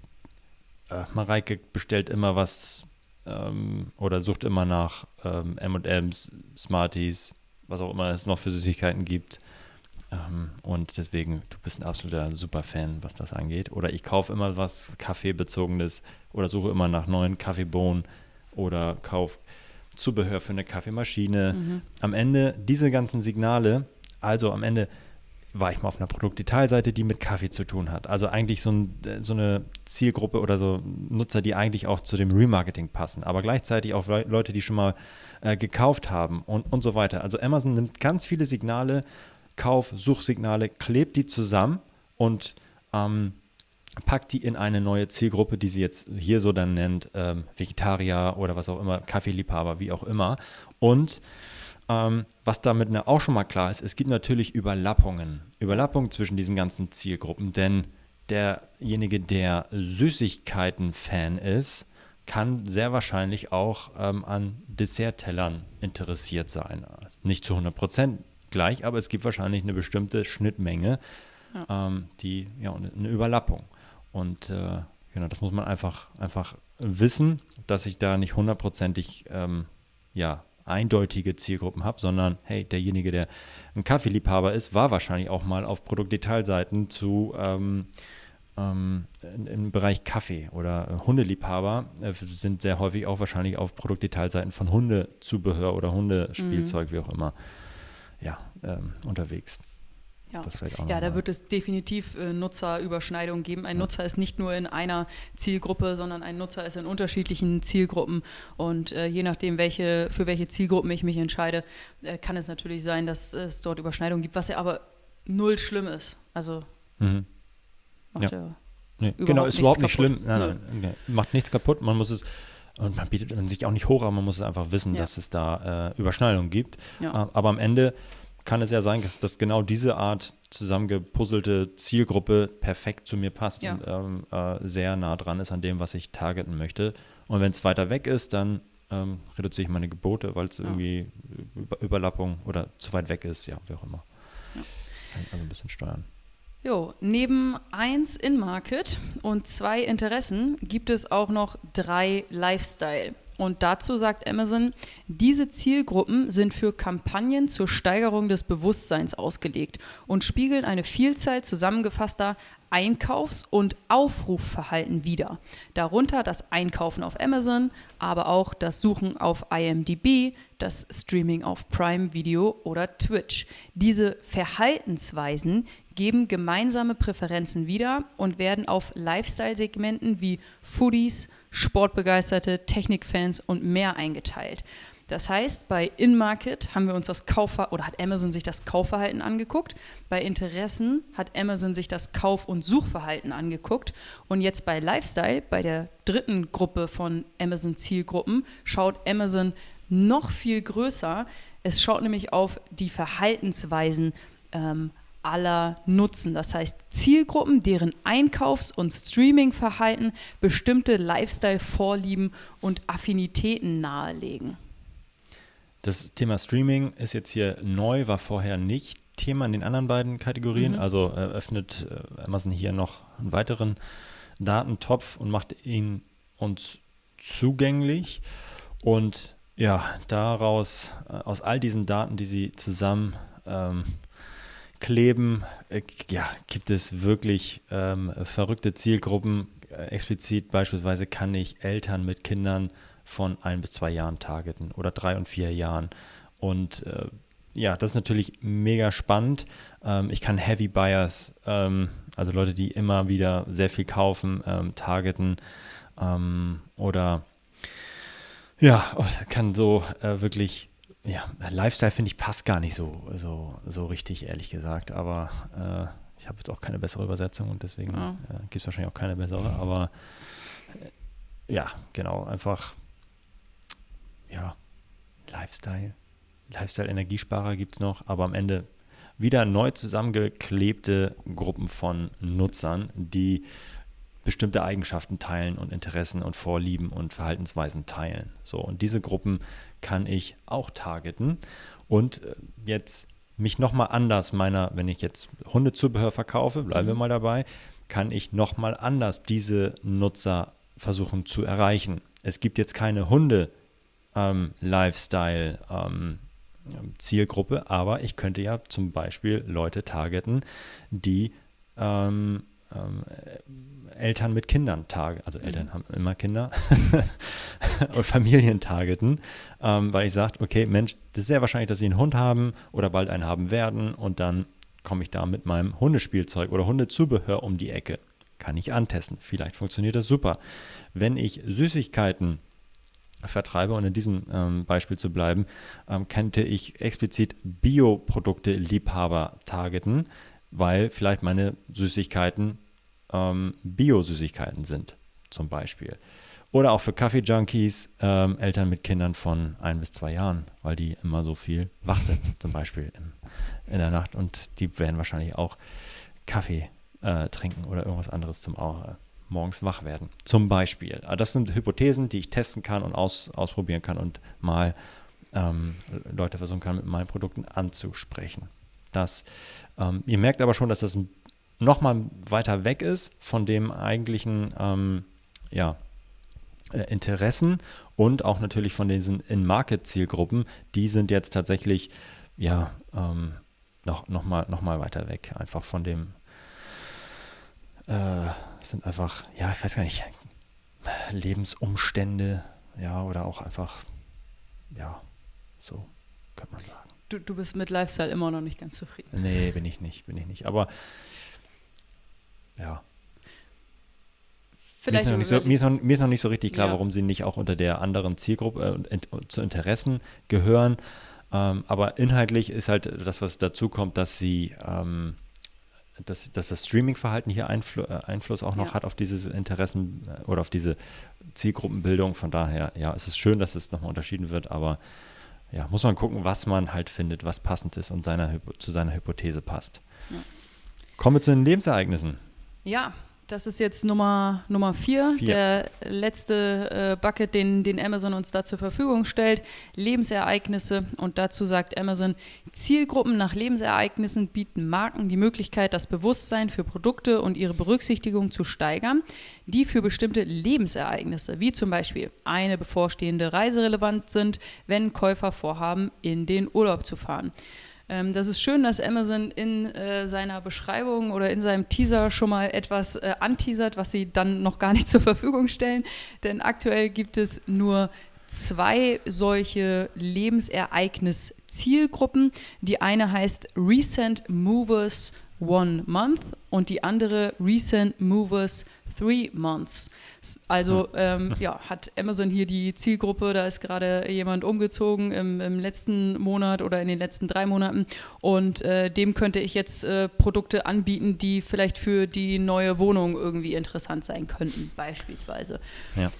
äh, Mareike bestellt immer was ähm, oder sucht immer nach ähm, M&M's, Smarties, was auch immer es noch für Süßigkeiten gibt. Ähm, und deswegen, du bist ein absoluter Superfan, was das angeht. Oder ich kaufe immer was Kaffeebezogenes oder suche immer nach neuen Kaffeebohnen oder kaufe Zubehör für eine Kaffeemaschine. Mhm. Am Ende diese ganzen Signale, also am Ende war ich mal auf einer Produktdetailseite, die mit Kaffee zu tun hat. Also eigentlich so, ein, so, eine Zielgruppe oder so Nutzer, die eigentlich auch zu dem Remarketing passen, aber gleichzeitig auch Leute, die schon mal äh, gekauft haben und, und so weiter. Also Amazon nimmt ganz viele Signale, Kauf, Suchsignale, klebt die zusammen und ähm, packt die in eine neue Zielgruppe, die sie jetzt hier so dann nennt, ähm, Vegetarier oder was auch immer, Kaffeeliebhaber, wie auch immer. Und ähm, was damit ne, auch schon mal klar ist, es gibt natürlich Überlappungen. Überlappungen zwischen diesen ganzen Zielgruppen, denn derjenige, der Süßigkeiten-Fan ist, kann sehr wahrscheinlich auch ähm, an Desserttellern interessiert sein. Nicht zu 100 gleich, aber es gibt wahrscheinlich eine bestimmte Schnittmenge, ja. ähm, die, ja, eine Überlappung. Und äh, genau, das muss man einfach, einfach wissen, dass ich da nicht hundertprozentig ähm, ja, eindeutige Zielgruppen habe, sondern hey, derjenige, der ein Kaffeeliebhaber ist, war wahrscheinlich auch mal auf Produktdetailseiten zu ähm, ähm, im Bereich Kaffee oder äh, Hundeliebhaber äh, sind sehr häufig auch wahrscheinlich auf Produktdetailseiten von Hundezubehör oder Hundespielzeug, mhm. wie auch immer, ja, ähm, unterwegs. Ja, ja da wird es definitiv äh, Nutzerüberschneidungen geben. Ein ja. Nutzer ist nicht nur in einer Zielgruppe, sondern ein Nutzer ist in unterschiedlichen Zielgruppen. Und äh, je nachdem, welche, für welche Zielgruppen ich mich entscheide, äh, kann es natürlich sein, dass es dort Überschneidungen gibt, was ja aber null schlimm ist. Also mhm. macht ja, ja nee, genau, ist überhaupt nicht kaputt. schlimm. Nein, nein, macht nichts kaputt. Man muss es und man bietet sich auch nicht hoch, aber man muss es einfach wissen, ja. dass es da äh, Überschneidungen gibt. Ja. Äh, aber am Ende kann es ja sein, dass, dass genau diese Art zusammengepuzzelte Zielgruppe perfekt zu mir passt ja. und ähm, äh, sehr nah dran ist an dem, was ich targeten möchte. Und wenn es weiter weg ist, dann ähm, reduziere ich meine Gebote, weil es irgendwie Über Überlappung oder zu weit weg ist, ja, wie auch immer. Also ein bisschen steuern. Jo, neben eins In-Market und zwei Interessen gibt es auch noch drei Lifestyle. Und dazu sagt Amazon, diese Zielgruppen sind für Kampagnen zur Steigerung des Bewusstseins ausgelegt und spiegeln eine Vielzahl zusammengefasster Einkaufs- und Aufrufverhalten wider. Darunter das Einkaufen auf Amazon, aber auch das Suchen auf IMDb, das Streaming auf Prime Video oder Twitch. Diese Verhaltensweisen geben gemeinsame Präferenzen wieder und werden auf Lifestyle-Segmenten wie Foodies, Sportbegeisterte, Technikfans und mehr eingeteilt. Das heißt, bei In-Market haben wir uns das Kaufverhalten oder hat Amazon sich das Kaufverhalten angeguckt. Bei Interessen hat Amazon sich das Kauf- und Suchverhalten angeguckt. Und jetzt bei Lifestyle, bei der dritten Gruppe von Amazon-Zielgruppen, schaut Amazon noch viel größer. Es schaut nämlich auf die Verhaltensweisen ähm, aller nutzen. Das heißt Zielgruppen, deren Einkaufs- und Streaming-Verhalten bestimmte Lifestyle-Vorlieben und Affinitäten nahelegen. Das Thema Streaming ist jetzt hier neu, war vorher nicht Thema in den anderen beiden Kategorien. Mhm. Also eröffnet äh, Amazon hier noch einen weiteren Datentopf und macht ihn uns zugänglich. Und ja, daraus, äh, aus all diesen Daten, die sie zusammen ähm, kleben, äh, ja, gibt es wirklich ähm, verrückte Zielgruppen. Äh, explizit beispielsweise kann ich Eltern mit Kindern von ein bis zwei Jahren targeten oder drei und vier Jahren. Und äh, ja, das ist natürlich mega spannend. Ähm, ich kann Heavy Buyers, ähm, also Leute, die immer wieder sehr viel kaufen, ähm, targeten ähm, oder ja, kann so äh, wirklich ja, Lifestyle finde ich passt gar nicht so, so, so richtig, ehrlich gesagt. Aber äh, ich habe jetzt auch keine bessere Übersetzung und deswegen ja. äh, gibt es wahrscheinlich auch keine bessere. Aber äh, ja, genau, einfach ja, Lifestyle. Lifestyle-Energiesparer gibt es noch, aber am Ende wieder neu zusammengeklebte Gruppen von Nutzern, die bestimmte Eigenschaften teilen und Interessen und Vorlieben und Verhaltensweisen teilen. So, und diese Gruppen kann ich auch targeten und äh, jetzt mich nochmal anders meiner, wenn ich jetzt Hundezubehör verkaufe, bleiben mhm. wir mal dabei, kann ich nochmal anders diese Nutzer versuchen zu erreichen. Es gibt jetzt keine Hunde-Lifestyle- ähm, ähm, Zielgruppe, aber ich könnte ja zum Beispiel Leute targeten, die ähm, ähm, Eltern mit Kindern targeten, also Eltern mhm. haben immer Kinder und Familien targeten, ähm, weil ich sage, okay, Mensch, das ist sehr wahrscheinlich, dass sie einen Hund haben oder bald einen haben werden und dann komme ich da mit meinem Hundespielzeug oder Hundezubehör um die Ecke. Kann ich antesten. Vielleicht funktioniert das super. Wenn ich Süßigkeiten vertreibe und in diesem ähm, Beispiel zu bleiben, ähm, könnte ich explizit Bioprodukte-Liebhaber targeten, weil vielleicht meine Süßigkeiten ähm, Bio-Süßigkeiten sind, zum Beispiel. Oder auch für Kaffee-Junkies, ähm, Eltern mit Kindern von ein bis zwei Jahren, weil die immer so viel wach sind, zum Beispiel im, in der Nacht. Und die werden wahrscheinlich auch Kaffee äh, trinken oder irgendwas anderes zum äh, morgens wach werden. Zum Beispiel. Das sind Hypothesen, die ich testen kann und aus, ausprobieren kann und mal ähm, Leute versuchen kann, mit meinen Produkten anzusprechen. Das, ähm, ihr merkt aber schon, dass das nochmal weiter weg ist von dem eigentlichen ähm, ja, äh, Interessen und auch natürlich von diesen In-Market-Zielgruppen. Die sind jetzt tatsächlich ja, ähm, noch, noch, mal, noch mal weiter weg, einfach von dem, äh, sind einfach, ja, ich weiß gar nicht, Lebensumstände, ja, oder auch einfach, ja, so könnte man sagen. Du, du bist mit Lifestyle immer noch nicht ganz zufrieden. Nee, bin ich nicht, bin ich nicht. Aber ja. Vielleicht mir, ist so, mir, ist noch, mir, ist noch, nicht so richtig klar, ja. warum sie nicht auch unter der anderen Zielgruppe äh, zu Interessen gehören. Ähm, aber inhaltlich ist halt das, was dazu kommt, dass sie ähm, dass, dass das Streaming-Verhalten hier Einfl äh, Einfluss auch noch ja. hat auf diese Interessen äh, oder auf diese Zielgruppenbildung. Von daher, ja, es ist schön, dass es nochmal unterschieden wird, aber ja, muss man gucken, was man halt findet, was passend ist und seiner, zu seiner Hypothese passt. Ja. Kommen wir zu den Lebensereignissen. Ja, das ist jetzt Nummer, Nummer vier, vier. der letzte äh, Bucket, den, den Amazon uns da zur Verfügung stellt. Lebensereignisse. Und dazu sagt Amazon, Zielgruppen nach Lebensereignissen bieten Marken die Möglichkeit, das Bewusstsein für Produkte und ihre Berücksichtigung zu steigern, die für bestimmte Lebensereignisse, wie zum Beispiel eine bevorstehende Reise relevant sind, wenn Käufer vorhaben, in den Urlaub zu fahren. Ähm, das ist schön, dass Amazon in äh, seiner Beschreibung oder in seinem Teaser schon mal etwas äh, anteasert, was sie dann noch gar nicht zur Verfügung stellen. Denn aktuell gibt es nur zwei solche Lebensereignis-Zielgruppen. Die eine heißt Recent Movers One Month und die andere Recent Movers three months. Also ähm, ja, hat Amazon hier die Zielgruppe, da ist gerade jemand umgezogen im, im, letzten Monat oder in den letzten drei Monaten und äh, dem könnte ich jetzt äh, Produkte anbieten, die vielleicht für die neue Wohnung irgendwie interessant sein könnten, beispielsweise. Ja.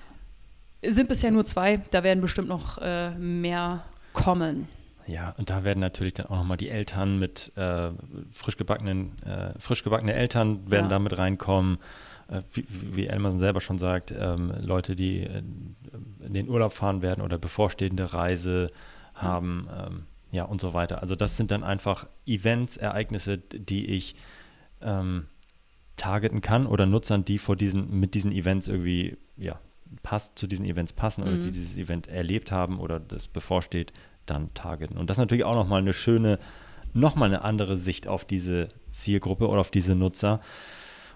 Sind bisher nur zwei, da werden bestimmt noch äh, mehr kommen. Ja, und da werden natürlich dann auch nochmal die Eltern mit äh, frisch gebackenen, äh, frisch gebackene Eltern werden ja. da mit reinkommen. Äh, wie, wie Elmerson selber schon sagt, ähm, Leute, die äh, in den Urlaub fahren werden oder bevorstehende Reise haben, ähm, ja und so weiter. Also das sind dann einfach Events, Ereignisse, die ich ähm, targeten kann oder Nutzern, die vor diesen, mit diesen Events irgendwie, ja, passt, zu diesen Events passen mhm. oder die dieses Event erlebt haben oder das bevorsteht, dann targeten. Und das ist natürlich auch nochmal eine schöne, nochmal eine andere Sicht auf diese Zielgruppe oder auf diese Nutzer.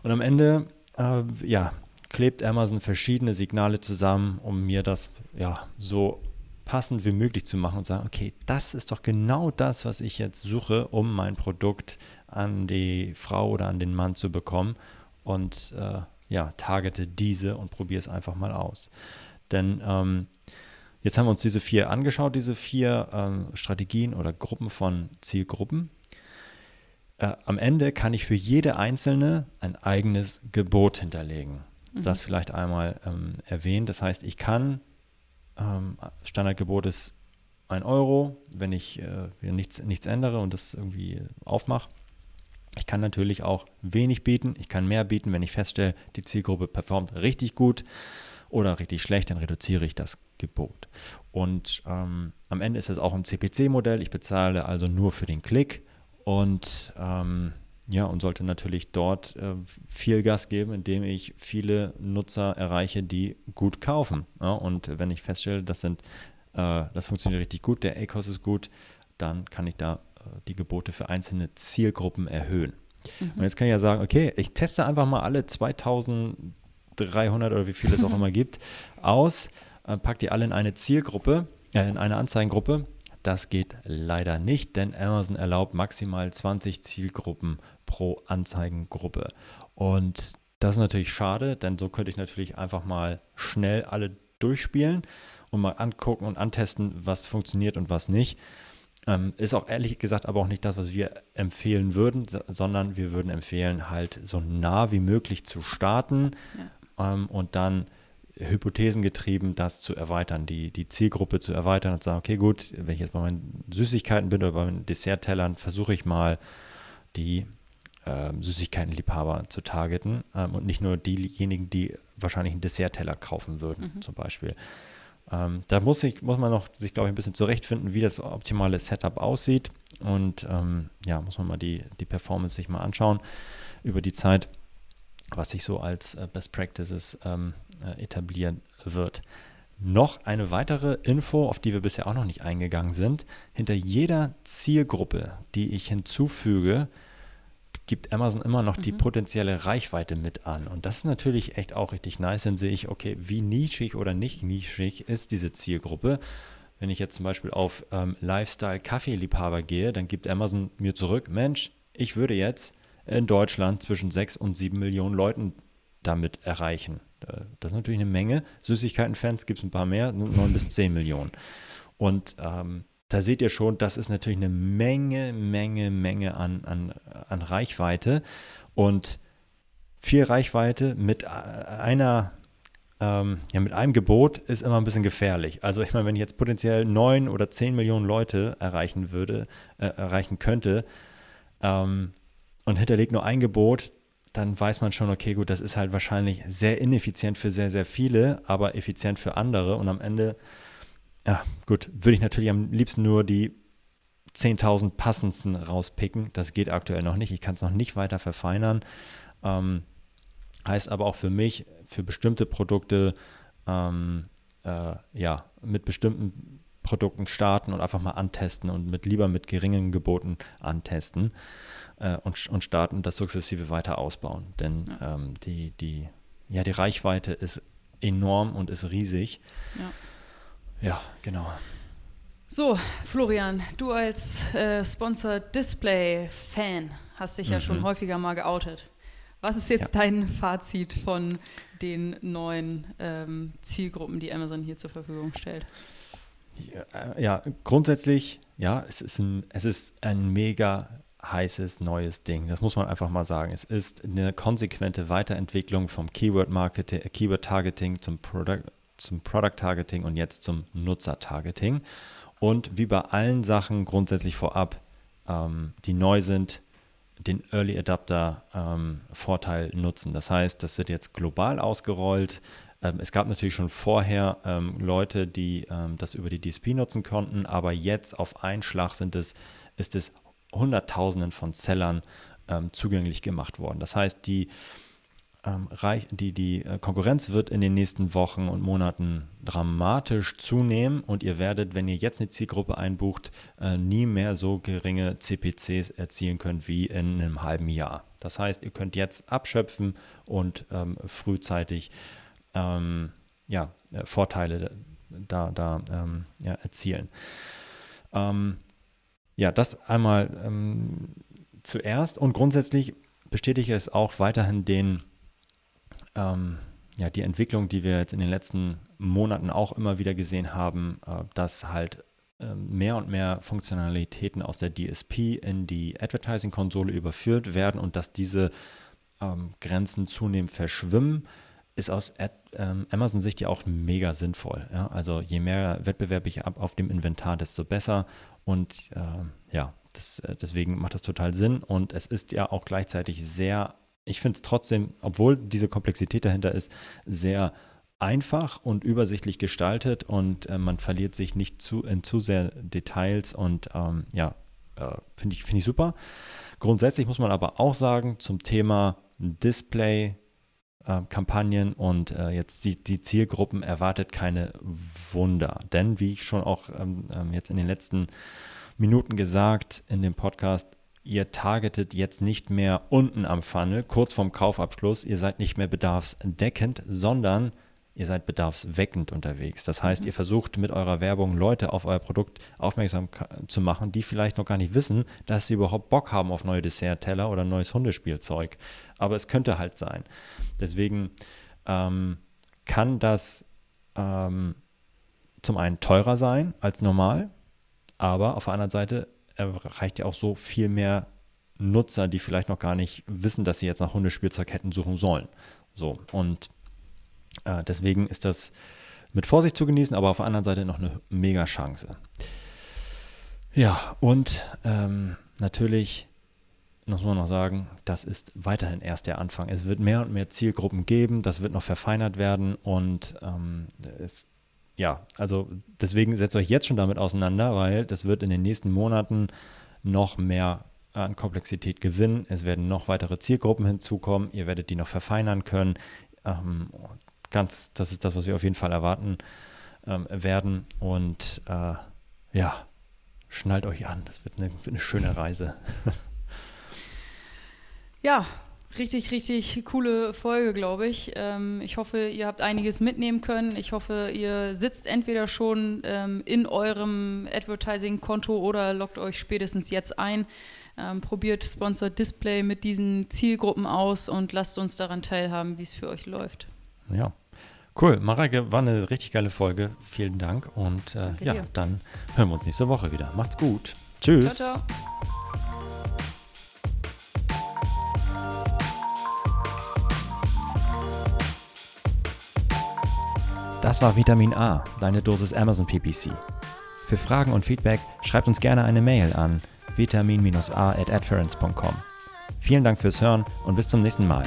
Und am Ende, äh, ja, klebt Amazon verschiedene Signale zusammen, um mir das ja so passend wie möglich zu machen und sagen, okay, das ist doch genau das, was ich jetzt suche, um mein Produkt an die Frau oder an den Mann zu bekommen und äh, ja, targete diese und probiere es einfach mal aus. Denn ähm, Jetzt haben wir uns diese vier angeschaut, diese vier ähm, Strategien oder Gruppen von Zielgruppen. Äh, am Ende kann ich für jede einzelne ein eigenes Gebot hinterlegen. Mhm. Das vielleicht einmal ähm, erwähnt. Das heißt, ich kann, ähm, Standardgebot ist 1 Euro, wenn ich äh, nichts, nichts ändere und das irgendwie aufmache. Ich kann natürlich auch wenig bieten, ich kann mehr bieten, wenn ich feststelle, die Zielgruppe performt richtig gut oder richtig schlecht, dann reduziere ich das Gebot. Und ähm, am Ende ist es auch ein CPC-Modell. Ich bezahle also nur für den Klick und ähm, ja, und sollte natürlich dort äh, viel Gas geben, indem ich viele Nutzer erreiche, die gut kaufen. Ja? Und wenn ich feststelle, das sind, äh, das funktioniert richtig gut, der ACOS ist gut, dann kann ich da äh, die Gebote für einzelne Zielgruppen erhöhen. Mhm. Und jetzt kann ich ja sagen, okay, ich teste einfach mal alle 2300 oder wie viele es auch immer gibt aus äh, packt die alle in eine Zielgruppe, äh, in eine Anzeigengruppe. Das geht leider nicht, denn Amazon erlaubt maximal 20 Zielgruppen pro Anzeigengruppe. Und das ist natürlich schade, denn so könnte ich natürlich einfach mal schnell alle durchspielen und mal angucken und antesten, was funktioniert und was nicht. Ähm, ist auch ehrlich gesagt aber auch nicht das, was wir empfehlen würden, sondern wir würden empfehlen, halt so nah wie möglich zu starten ja. ähm, und dann hypothesengetrieben, das zu erweitern, die, die Zielgruppe zu erweitern und zu sagen, okay, gut, wenn ich jetzt bei meinen Süßigkeiten bin oder bei meinen Desserttellern, versuche ich mal die ähm, Süßigkeitenliebhaber zu targeten ähm, und nicht nur diejenigen, die wahrscheinlich einen Dessertteller kaufen würden, mhm. zum Beispiel. Ähm, da muss, ich, muss man noch sich, glaube ich, ein bisschen zurechtfinden, wie das optimale Setup aussieht. Und ähm, ja, muss man mal die, die Performance sich mal anschauen über die Zeit was sich so als äh, Best Practices ähm, äh, etablieren wird. Noch eine weitere Info, auf die wir bisher auch noch nicht eingegangen sind. Hinter jeder Zielgruppe, die ich hinzufüge, gibt Amazon immer noch mhm. die potenzielle Reichweite mit an. Und das ist natürlich echt auch richtig nice. Dann sehe ich, okay, wie nischig oder nicht nischig ist diese Zielgruppe. Wenn ich jetzt zum Beispiel auf ähm, Lifestyle-Kaffeeliebhaber gehe, dann gibt Amazon mir zurück, Mensch, ich würde jetzt in Deutschland zwischen 6 und 7 Millionen Leuten damit erreichen. Das ist natürlich eine Menge. Süßigkeiten-Fans gibt es ein paar mehr, 9 bis 10 Millionen. Und ähm, da seht ihr schon, das ist natürlich eine Menge, Menge, Menge an, an, an Reichweite. Und viel Reichweite mit einer, ähm, ja, mit einem Gebot ist immer ein bisschen gefährlich. Also ich meine, wenn ich jetzt potenziell 9 oder 10 Millionen Leute erreichen würde, äh, erreichen könnte, ähm, und hinterlegt nur ein Gebot, dann weiß man schon, okay, gut, das ist halt wahrscheinlich sehr ineffizient für sehr, sehr viele, aber effizient für andere. Und am Ende, ja, gut, würde ich natürlich am liebsten nur die 10.000 passendsten rauspicken. Das geht aktuell noch nicht. Ich kann es noch nicht weiter verfeinern. Ähm, heißt aber auch für mich, für bestimmte Produkte, ähm, äh, ja, mit bestimmten Produkten starten und einfach mal antesten und mit lieber mit geringen Geboten antesten äh, und, und starten, das sukzessive weiter ausbauen. Denn ja. ähm, die, die, ja, die Reichweite ist enorm und ist riesig. Ja, ja genau. So, Florian, du als äh, Sponsor Display Fan hast dich mhm. ja schon mhm. häufiger mal geoutet. Was ist jetzt ja. dein Fazit von den neuen ähm, Zielgruppen, die Amazon hier zur Verfügung stellt? Ja, äh, ja, grundsätzlich, ja, es ist ein, es ist ein mega heißes neues Ding. Das muss man einfach mal sagen. Es ist eine konsequente Weiterentwicklung vom Keyword Marketing, Keyword Targeting zum Product, zum Product Targeting und jetzt zum Nutzer Targeting. Und wie bei allen Sachen grundsätzlich vorab, ähm, die neu sind, den Early Adapter ähm, Vorteil nutzen. Das heißt, das wird jetzt global ausgerollt. Ähm, es gab natürlich schon vorher ähm, Leute, die ähm, das über die DSP nutzen konnten, aber jetzt auf einen Schlag sind es, ist es Hunderttausenden von Sellern ähm, zugänglich gemacht worden. Das heißt, die, ähm, die, die äh, Konkurrenz wird in den nächsten Wochen und Monaten dramatisch zunehmen und ihr werdet, wenn ihr jetzt eine Zielgruppe einbucht, äh, nie mehr so geringe CPCs erzielen können wie in einem halben Jahr. Das heißt, ihr könnt jetzt abschöpfen und ähm, frühzeitig ähm, ja, äh, Vorteile da, da ähm, ja, erzielen. Ähm, ja, das einmal ähm, zuerst. Und grundsätzlich bestätige es auch weiterhin den, ähm, ja, die Entwicklung, die wir jetzt in den letzten Monaten auch immer wieder gesehen haben, äh, dass halt äh, mehr und mehr Funktionalitäten aus der DSP in die Advertising-Konsole überführt werden und dass diese ähm, Grenzen zunehmend verschwimmen, ist aus Ad, ähm, Amazon-Sicht ja auch mega sinnvoll. Ja? Also je mehr Wettbewerb ich habe auf dem Inventar, desto besser. Und äh, ja, das, äh, deswegen macht das total Sinn. Und es ist ja auch gleichzeitig sehr, ich finde es trotzdem, obwohl diese Komplexität dahinter ist, sehr einfach und übersichtlich gestaltet und äh, man verliert sich nicht zu, in zu sehr Details und ähm, ja, äh, finde ich, find ich super. Grundsätzlich muss man aber auch sagen, zum Thema Display, äh, Kampagnen und äh, jetzt die, die, Zielgruppen erwartet keine Wunder. Denn wie ich schon auch ähm, ähm, jetzt in den letzten Minuten gesagt in dem Podcast, ihr targetet jetzt nicht mehr unten am Funnel, kurz vorm Kaufabschluss, ihr seid nicht mehr bedarfsdeckend, sondern ihr seid bedarfsweckend unterwegs. Das heißt, mhm. ihr versucht mit eurer Werbung Leute auf euer Produkt aufmerksam zu machen, die vielleicht noch gar nicht wissen, dass sie überhaupt Bock haben auf neue Dessertteller oder neues Hundespielzeug. Aber es könnte halt sein. Deswegen ähm, kann das ähm, zum einen teurer sein als normal, aber auf der anderen Seite erreicht ihr auch so viel mehr Nutzer, die vielleicht noch gar nicht wissen, dass sie jetzt nach Hundespielzeug hätten suchen sollen. So, und äh, deswegen ist das mit Vorsicht zu genießen, aber auf der anderen Seite noch eine mega Chance. Ja, und ähm, natürlich muss man noch sagen, das ist weiterhin erst der Anfang. Es wird mehr und mehr Zielgruppen geben, das wird noch verfeinert werden und ähm, es, ja, also deswegen setzt euch jetzt schon damit auseinander, weil das wird in den nächsten Monaten noch mehr an Komplexität gewinnen. Es werden noch weitere Zielgruppen hinzukommen. Ihr werdet die noch verfeinern können. Ähm, ganz, das ist das, was wir auf jeden Fall erwarten ähm, werden. Und äh, ja, schnallt euch an. Das wird eine, wird eine schöne Reise. ja, richtig, richtig coole Folge, glaube ich. Ähm, ich hoffe, ihr habt einiges mitnehmen können. Ich hoffe, ihr sitzt entweder schon ähm, in eurem Advertising-Konto oder loggt euch spätestens jetzt ein. Ähm, probiert Sponsored Display mit diesen Zielgruppen aus und lasst uns daran teilhaben, wie es für euch läuft. Ja, Cool, Mareike, war eine richtig geile Folge. Vielen Dank und äh, ja, dir. dann hören wir uns nächste Woche wieder. Macht's gut. Tschüss. Ciao, ciao. Das war Vitamin A, deine Dosis Amazon PPC. Für Fragen und Feedback schreibt uns gerne eine Mail an vitamin-a at Vielen Dank fürs Hören und bis zum nächsten Mal.